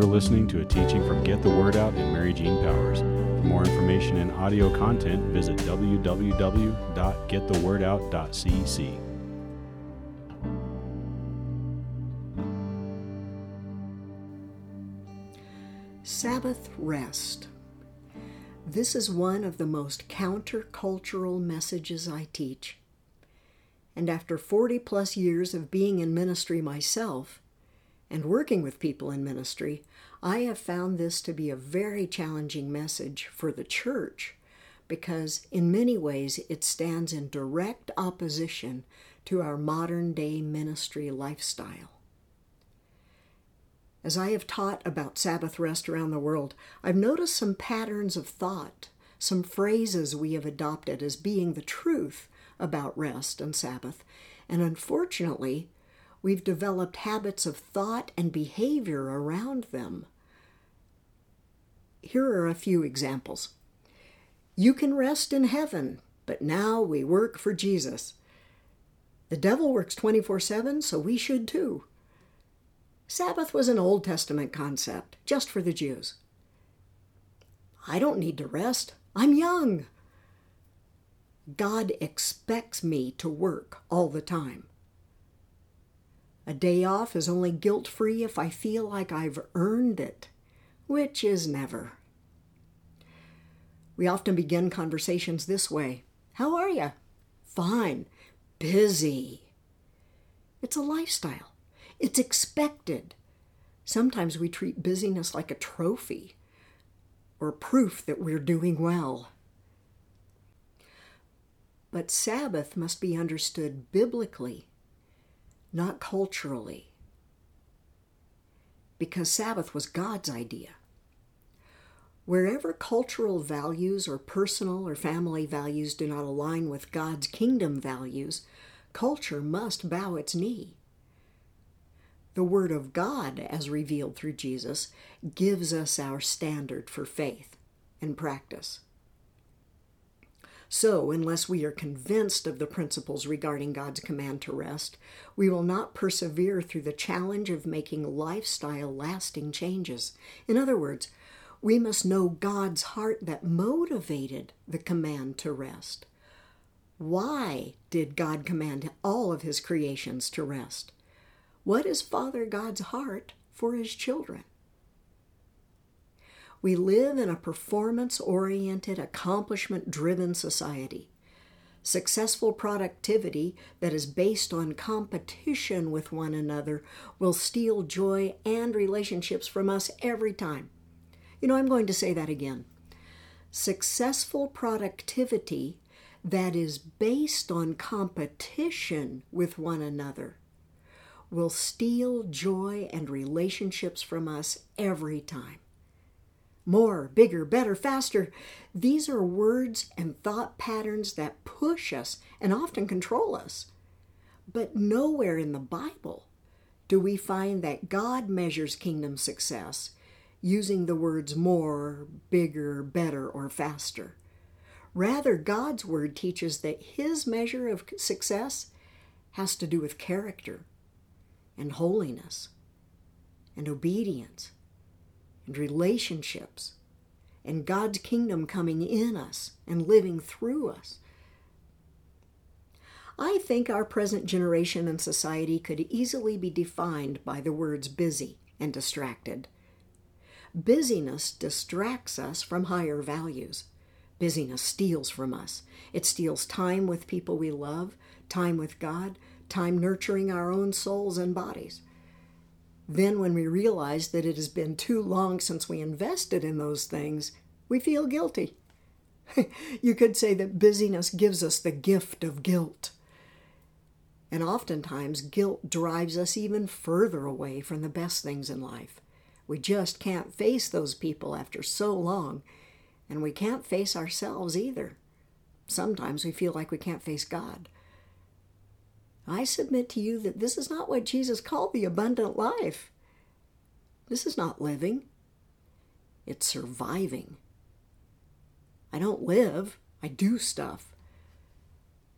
You are listening to a teaching from Get the Word Out in Mary Jean Powers. For more information and audio content, visit www.getthewordout.cc. Sabbath rest. This is one of the most countercultural messages I teach. And after 40 plus years of being in ministry myself and working with people in ministry, I have found this to be a very challenging message for the church because, in many ways, it stands in direct opposition to our modern day ministry lifestyle. As I have taught about Sabbath rest around the world, I've noticed some patterns of thought, some phrases we have adopted as being the truth about rest and Sabbath. And unfortunately, we've developed habits of thought and behavior around them. Here are a few examples. You can rest in heaven, but now we work for Jesus. The devil works 24 7, so we should too. Sabbath was an Old Testament concept, just for the Jews. I don't need to rest. I'm young. God expects me to work all the time. A day off is only guilt free if I feel like I've earned it, which is never. We often begin conversations this way How are you? Fine. Busy. It's a lifestyle. It's expected. Sometimes we treat busyness like a trophy or proof that we're doing well. But Sabbath must be understood biblically, not culturally, because Sabbath was God's idea. Wherever cultural values or personal or family values do not align with God's kingdom values, culture must bow its knee. The Word of God, as revealed through Jesus, gives us our standard for faith and practice. So, unless we are convinced of the principles regarding God's command to rest, we will not persevere through the challenge of making lifestyle lasting changes. In other words, we must know God's heart that motivated the command to rest. Why did God command all of His creations to rest? What is Father God's heart for his children? We live in a performance oriented, accomplishment driven society. Successful productivity that is based on competition with one another will steal joy and relationships from us every time. You know, I'm going to say that again. Successful productivity that is based on competition with one another will steal joy and relationships from us every time. More, bigger, better, faster. These are words and thought patterns that push us and often control us. But nowhere in the Bible do we find that God measures kingdom success using the words more, bigger, better, or faster. Rather, God's word teaches that his measure of success has to do with character and holiness and obedience and relationships and God's kingdom coming in us and living through us. I think our present generation and society could easily be defined by the words busy and distracted. Busyness distracts us from higher values. Busyness steals from us. It steals time with people we love, time with God, time nurturing our own souls and bodies. Then, when we realize that it has been too long since we invested in those things, we feel guilty. you could say that busyness gives us the gift of guilt. And oftentimes, guilt drives us even further away from the best things in life. We just can't face those people after so long, and we can't face ourselves either. Sometimes we feel like we can't face God. I submit to you that this is not what Jesus called the abundant life. This is not living, it's surviving. I don't live, I do stuff.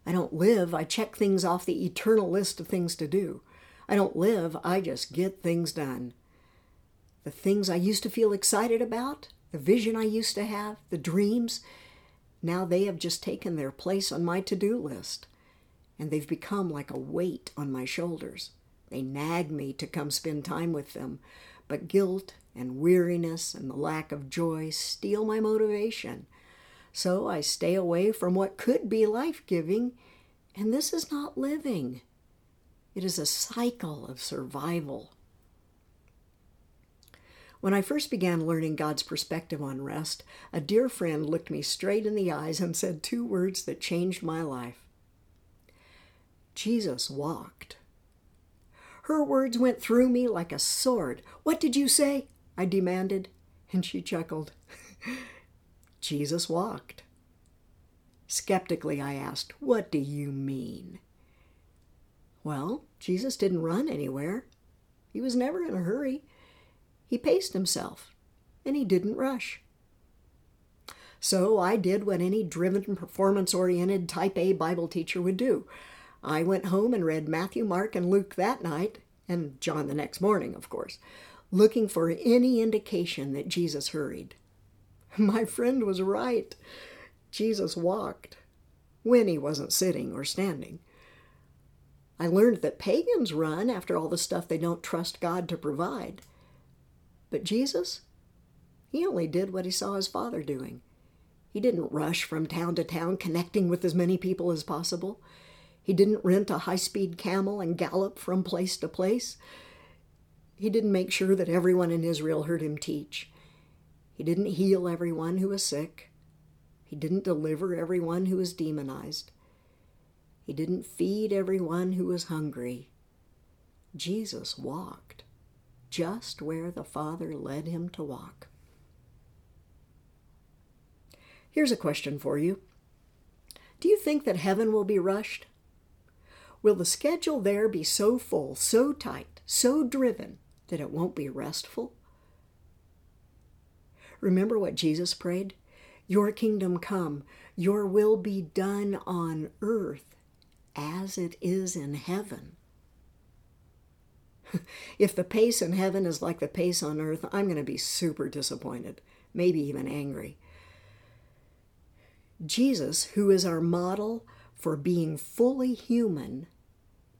I don't live, I check things off the eternal list of things to do. I don't live, I just get things done. The things I used to feel excited about, the vision I used to have, the dreams, now they have just taken their place on my to do list, and they've become like a weight on my shoulders. They nag me to come spend time with them, but guilt and weariness and the lack of joy steal my motivation. So I stay away from what could be life giving, and this is not living. It is a cycle of survival. When I first began learning God's perspective on rest, a dear friend looked me straight in the eyes and said two words that changed my life Jesus walked. Her words went through me like a sword. What did you say? I demanded, and she chuckled. Jesus walked. Skeptically, I asked, What do you mean? Well, Jesus didn't run anywhere. He was never in a hurry. He paced himself, and he didn't rush. So I did what any driven, performance oriented type A Bible teacher would do. I went home and read Matthew, Mark, and Luke that night, and John the next morning, of course, looking for any indication that Jesus hurried. My friend was right. Jesus walked when he wasn't sitting or standing. I learned that pagans run after all the stuff they don't trust God to provide. But Jesus, he only did what he saw his Father doing. He didn't rush from town to town connecting with as many people as possible. He didn't rent a high speed camel and gallop from place to place. He didn't make sure that everyone in Israel heard him teach. He didn't heal everyone who was sick. He didn't deliver everyone who was demonized. He didn't feed everyone who was hungry. Jesus walked just where the Father led him to walk. Here's a question for you Do you think that heaven will be rushed? Will the schedule there be so full, so tight, so driven that it won't be restful? Remember what Jesus prayed? Your kingdom come, your will be done on earth as it is in heaven. if the pace in heaven is like the pace on earth, I'm going to be super disappointed, maybe even angry. Jesus, who is our model for being fully human,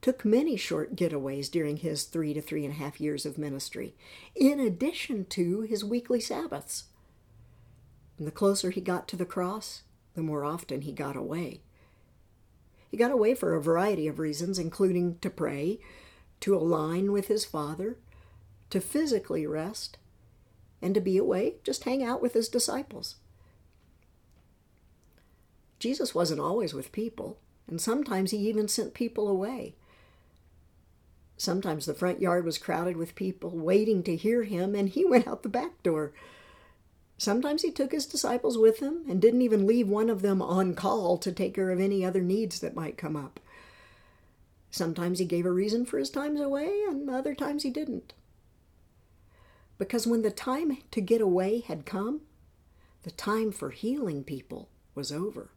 took many short getaways during his three to three and a half years of ministry, in addition to his weekly Sabbaths. And the closer he got to the cross, the more often he got away. He got away for a variety of reasons, including to pray, to align with his Father, to physically rest, and to be away, just hang out with his disciples. Jesus wasn't always with people, and sometimes he even sent people away. Sometimes the front yard was crowded with people waiting to hear him, and he went out the back door. Sometimes he took his disciples with him and didn't even leave one of them on call to take care of any other needs that might come up. Sometimes he gave a reason for his times away, and other times he didn't. Because when the time to get away had come, the time for healing people was over.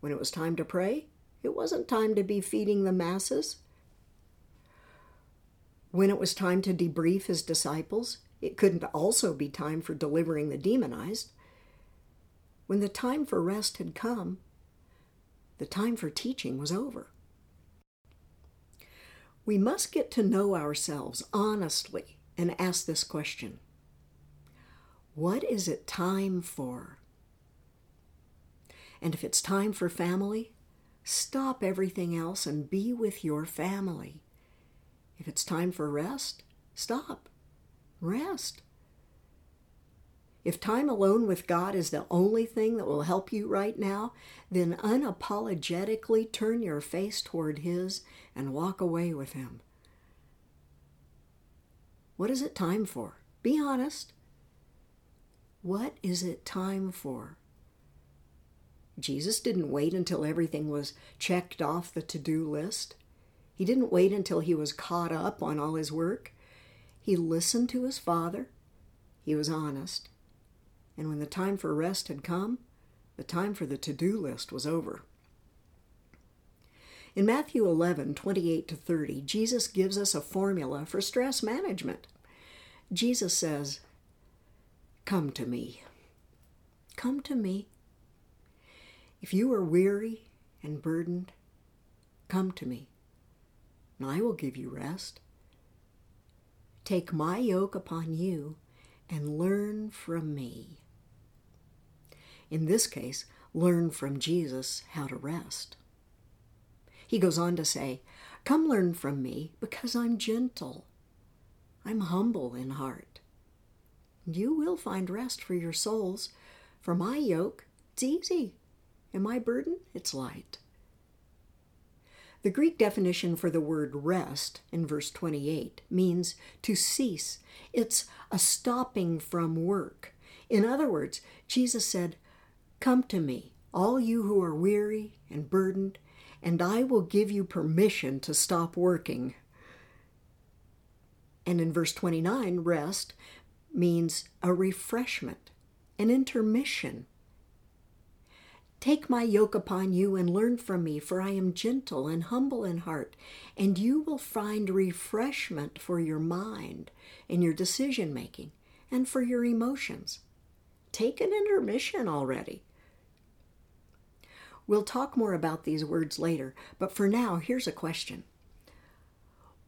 When it was time to pray, it wasn't time to be feeding the masses. When it was time to debrief his disciples, it couldn't also be time for delivering the demonized. When the time for rest had come, the time for teaching was over. We must get to know ourselves honestly and ask this question What is it time for? And if it's time for family, stop everything else and be with your family. If it's time for rest, stop Rest. If time alone with God is the only thing that will help you right now, then unapologetically turn your face toward His and walk away with Him. What is it time for? Be honest. What is it time for? Jesus didn't wait until everything was checked off the to do list. He didn't wait until he was caught up on all his work. He listened to his father. He was honest. And when the time for rest had come, the time for the to do list was over. In Matthew 11, 28 to 30, Jesus gives us a formula for stress management. Jesus says, Come to me. Come to me. If you are weary and burdened, come to me, and I will give you rest. Take my yoke upon you and learn from me. In this case, learn from Jesus how to rest. He goes on to say, Come learn from me because I'm gentle. I'm humble in heart. You will find rest for your souls, for my yoke, it's easy, and my burden, it's light. The Greek definition for the word rest in verse 28 means to cease. It's a stopping from work. In other words, Jesus said, Come to me, all you who are weary and burdened, and I will give you permission to stop working. And in verse 29, rest means a refreshment, an intermission. Take my yoke upon you and learn from me, for I am gentle and humble in heart, and you will find refreshment for your mind and your decision making and for your emotions. Take an intermission already. We'll talk more about these words later, but for now, here's a question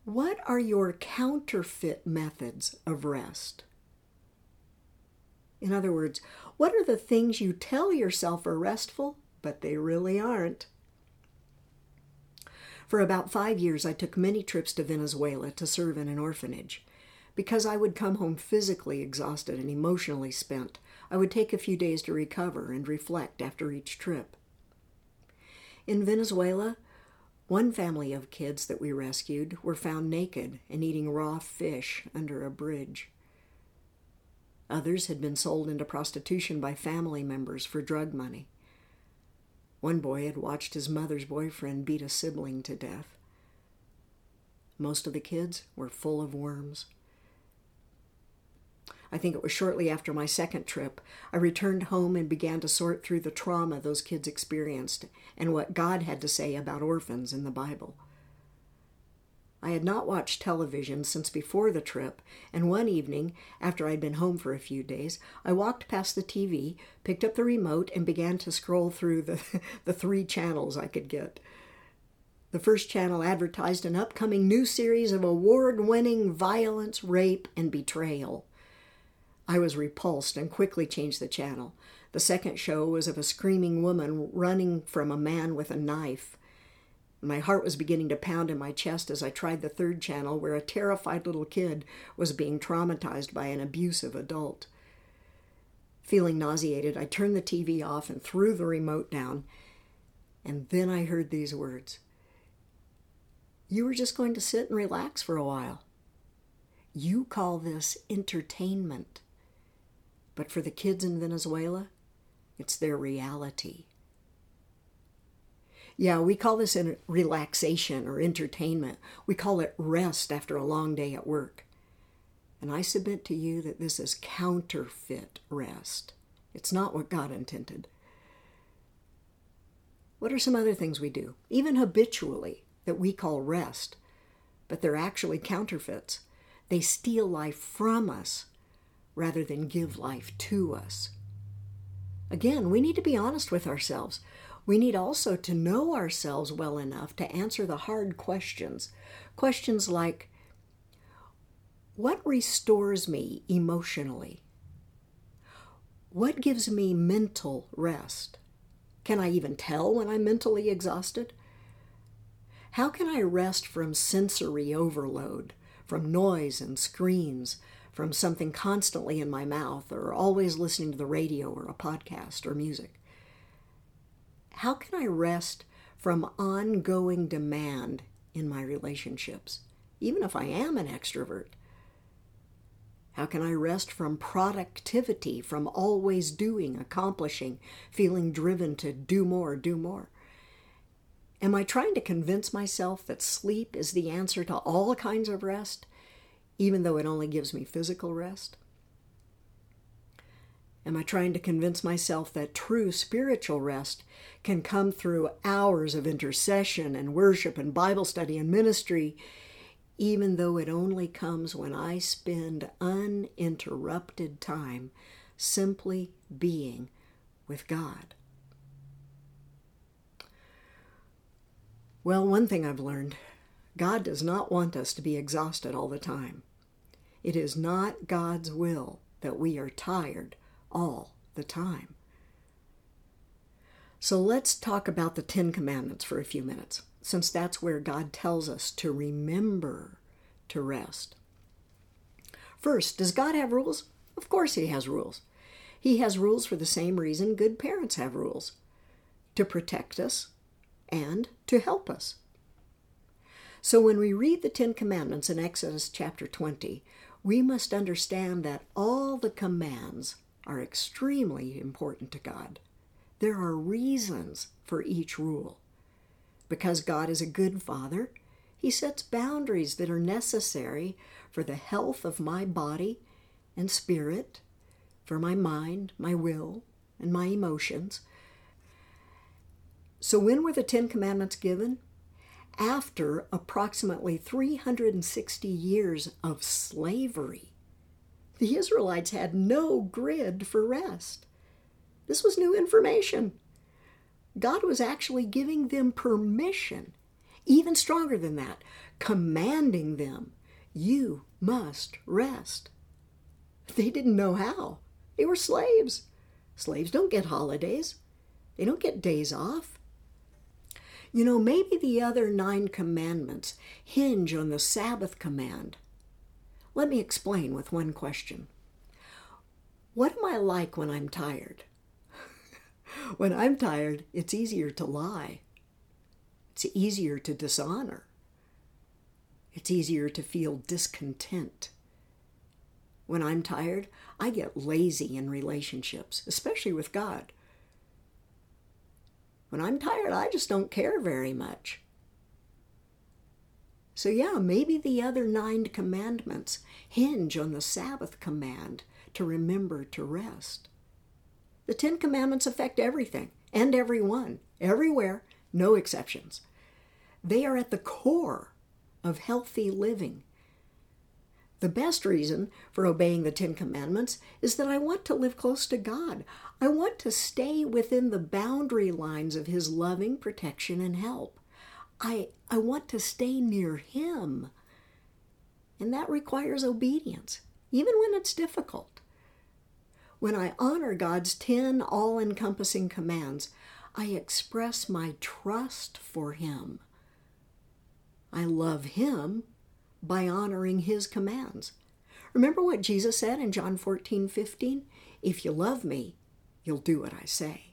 What are your counterfeit methods of rest? In other words, what are the things you tell yourself are restful, but they really aren't? For about five years, I took many trips to Venezuela to serve in an orphanage. Because I would come home physically exhausted and emotionally spent, I would take a few days to recover and reflect after each trip. In Venezuela, one family of kids that we rescued were found naked and eating raw fish under a bridge. Others had been sold into prostitution by family members for drug money. One boy had watched his mother's boyfriend beat a sibling to death. Most of the kids were full of worms. I think it was shortly after my second trip, I returned home and began to sort through the trauma those kids experienced and what God had to say about orphans in the Bible. I had not watched television since before the trip, and one evening, after I'd been home for a few days, I walked past the TV, picked up the remote, and began to scroll through the, the three channels I could get. The first channel advertised an upcoming new series of award winning violence, rape, and betrayal. I was repulsed and quickly changed the channel. The second show was of a screaming woman running from a man with a knife. My heart was beginning to pound in my chest as I tried the third channel, where a terrified little kid was being traumatized by an abusive adult. Feeling nauseated, I turned the TV off and threw the remote down. And then I heard these words You were just going to sit and relax for a while. You call this entertainment. But for the kids in Venezuela, it's their reality. Yeah, we call this a relaxation or entertainment. We call it rest after a long day at work. And I submit to you that this is counterfeit rest. It's not what God intended. What are some other things we do, even habitually, that we call rest, but they're actually counterfeits? They steal life from us rather than give life to us. Again, we need to be honest with ourselves. We need also to know ourselves well enough to answer the hard questions. Questions like What restores me emotionally? What gives me mental rest? Can I even tell when I'm mentally exhausted? How can I rest from sensory overload, from noise and screens, from something constantly in my mouth, or always listening to the radio or a podcast or music? How can I rest from ongoing demand in my relationships, even if I am an extrovert? How can I rest from productivity, from always doing, accomplishing, feeling driven to do more, do more? Am I trying to convince myself that sleep is the answer to all kinds of rest, even though it only gives me physical rest? Am I trying to convince myself that true spiritual rest can come through hours of intercession and worship and Bible study and ministry, even though it only comes when I spend uninterrupted time simply being with God. Well, one thing I've learned God does not want us to be exhausted all the time. It is not God's will that we are tired all the time. So let's talk about the Ten Commandments for a few minutes, since that's where God tells us to remember to rest. First, does God have rules? Of course, He has rules. He has rules for the same reason good parents have rules to protect us and to help us. So when we read the Ten Commandments in Exodus chapter 20, we must understand that all the commands are extremely important to God. There are reasons for each rule. Because God is a good Father, He sets boundaries that are necessary for the health of my body and spirit, for my mind, my will, and my emotions. So, when were the Ten Commandments given? After approximately 360 years of slavery. The Israelites had no grid for rest. This was new information. God was actually giving them permission, even stronger than that, commanding them, You must rest. They didn't know how. They were slaves. Slaves don't get holidays, they don't get days off. You know, maybe the other nine commandments hinge on the Sabbath command. Let me explain with one question What am I like when I'm tired? when I'm tired, it's easier to lie. It's easier to dishonor. It's easier to feel discontent. When I'm tired, I get lazy in relationships, especially with God. When I'm tired, I just don't care very much. So, yeah, maybe the other nine commandments hinge on the Sabbath command to remember to rest. The Ten Commandments affect everything and everyone, everywhere, no exceptions. They are at the core of healthy living. The best reason for obeying the Ten Commandments is that I want to live close to God. I want to stay within the boundary lines of His loving protection and help. I, I want to stay near Him. And that requires obedience, even when it's difficult. When I honor God's 10 all encompassing commands, I express my trust for Him. I love Him by honoring His commands. Remember what Jesus said in John 14 15? If you love me, you'll do what I say.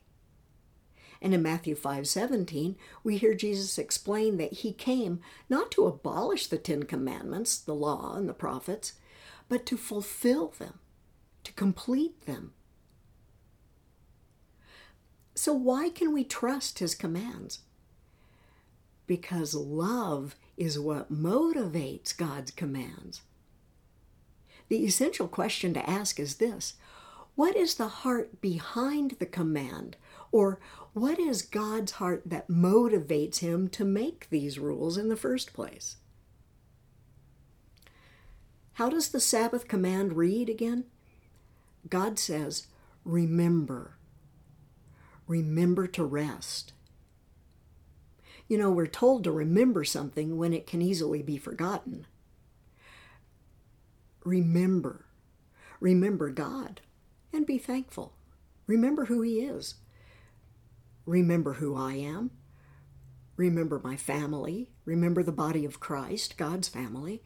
And in Matthew 5 17, we hear Jesus explain that He came not to abolish the Ten Commandments, the law, and the prophets, but to fulfill them to complete them. So, why can we trust his commands? Because love is what motivates God's commands. The essential question to ask is this What is the heart behind the command? Or what is God's heart that motivates him to make these rules in the first place? How does the Sabbath command read again? God says, remember. Remember to rest. You know, we're told to remember something when it can easily be forgotten. Remember. Remember God and be thankful. Remember who He is. Remember who I am. Remember my family. Remember the body of Christ, God's family.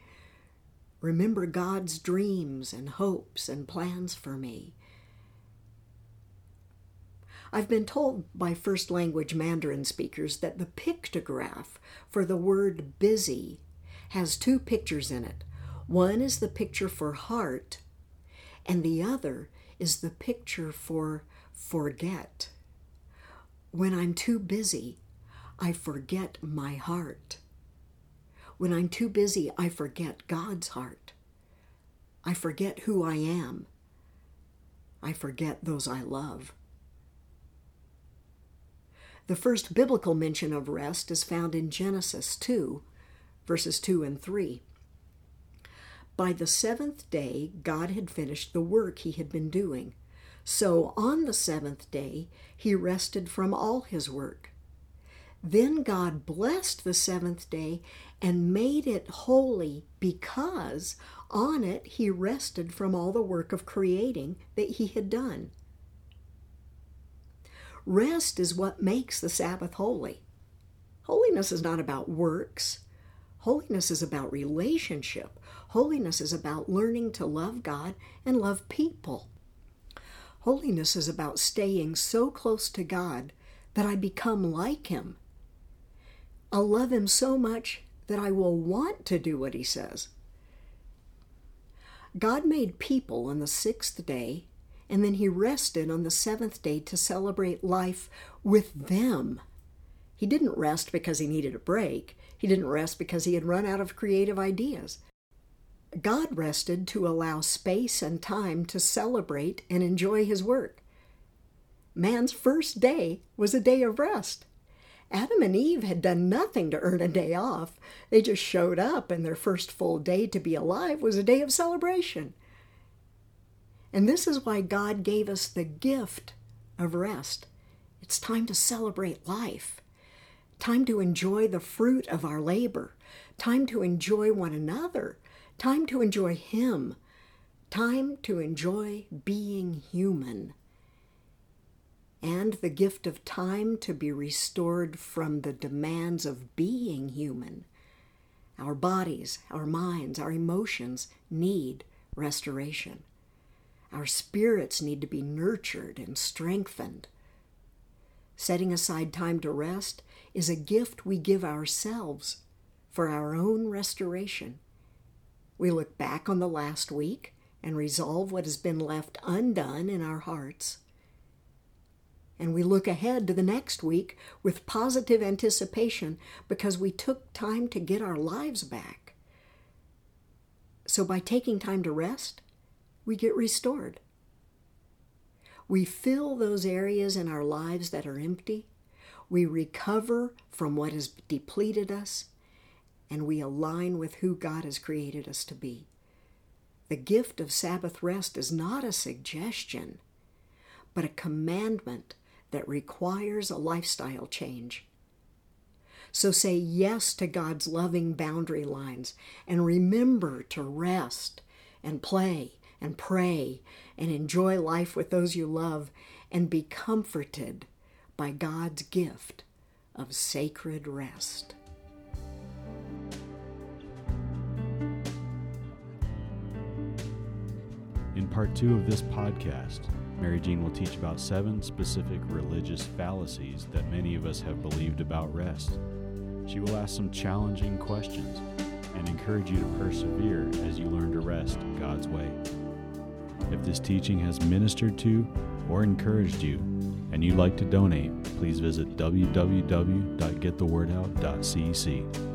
Remember God's dreams and hopes and plans for me. I've been told by first language Mandarin speakers that the pictograph for the word busy has two pictures in it. One is the picture for heart, and the other is the picture for forget. When I'm too busy, I forget my heart. When I'm too busy, I forget God's heart. I forget who I am. I forget those I love. The first biblical mention of rest is found in Genesis 2, verses 2 and 3. By the seventh day, God had finished the work he had been doing. So on the seventh day, he rested from all his work. Then God blessed the seventh day and made it holy because on it he rested from all the work of creating that he had done. Rest is what makes the Sabbath holy. Holiness is not about works. Holiness is about relationship. Holiness is about learning to love God and love people. Holiness is about staying so close to God that I become like Him. I'll love Him so much that I will want to do what He says. God made people on the sixth day, and then He rested on the seventh day to celebrate life with them. He didn't rest because He needed a break, He didn't rest because He had run out of creative ideas. God rested to allow space and time to celebrate and enjoy his work. Man's first day was a day of rest. Adam and Eve had done nothing to earn a day off. They just showed up, and their first full day to be alive was a day of celebration. And this is why God gave us the gift of rest. It's time to celebrate life, time to enjoy the fruit of our labor, time to enjoy one another, time to enjoy Him, time to enjoy being human, and the gift of time to be restored from the demands of being human. Our bodies, our minds, our emotions need restoration. Our spirits need to be nurtured and strengthened. Setting aside time to rest is a gift we give ourselves for our own restoration we look back on the last week and resolve what has been left undone in our hearts. And we look ahead to the next week with positive anticipation because we took time to get our lives back. So, by taking time to rest, we get restored. We fill those areas in our lives that are empty. We recover from what has depleted us and we align with who God has created us to be. The gift of Sabbath rest is not a suggestion, but a commandment that requires a lifestyle change. So say yes to God's loving boundary lines and remember to rest and play and pray and enjoy life with those you love and be comforted by God's gift of sacred rest. Part two of this podcast, Mary Jean will teach about seven specific religious fallacies that many of us have believed about rest. She will ask some challenging questions and encourage you to persevere as you learn to rest God's way. If this teaching has ministered to or encouraged you and you'd like to donate, please visit www.getthewordOut.cc.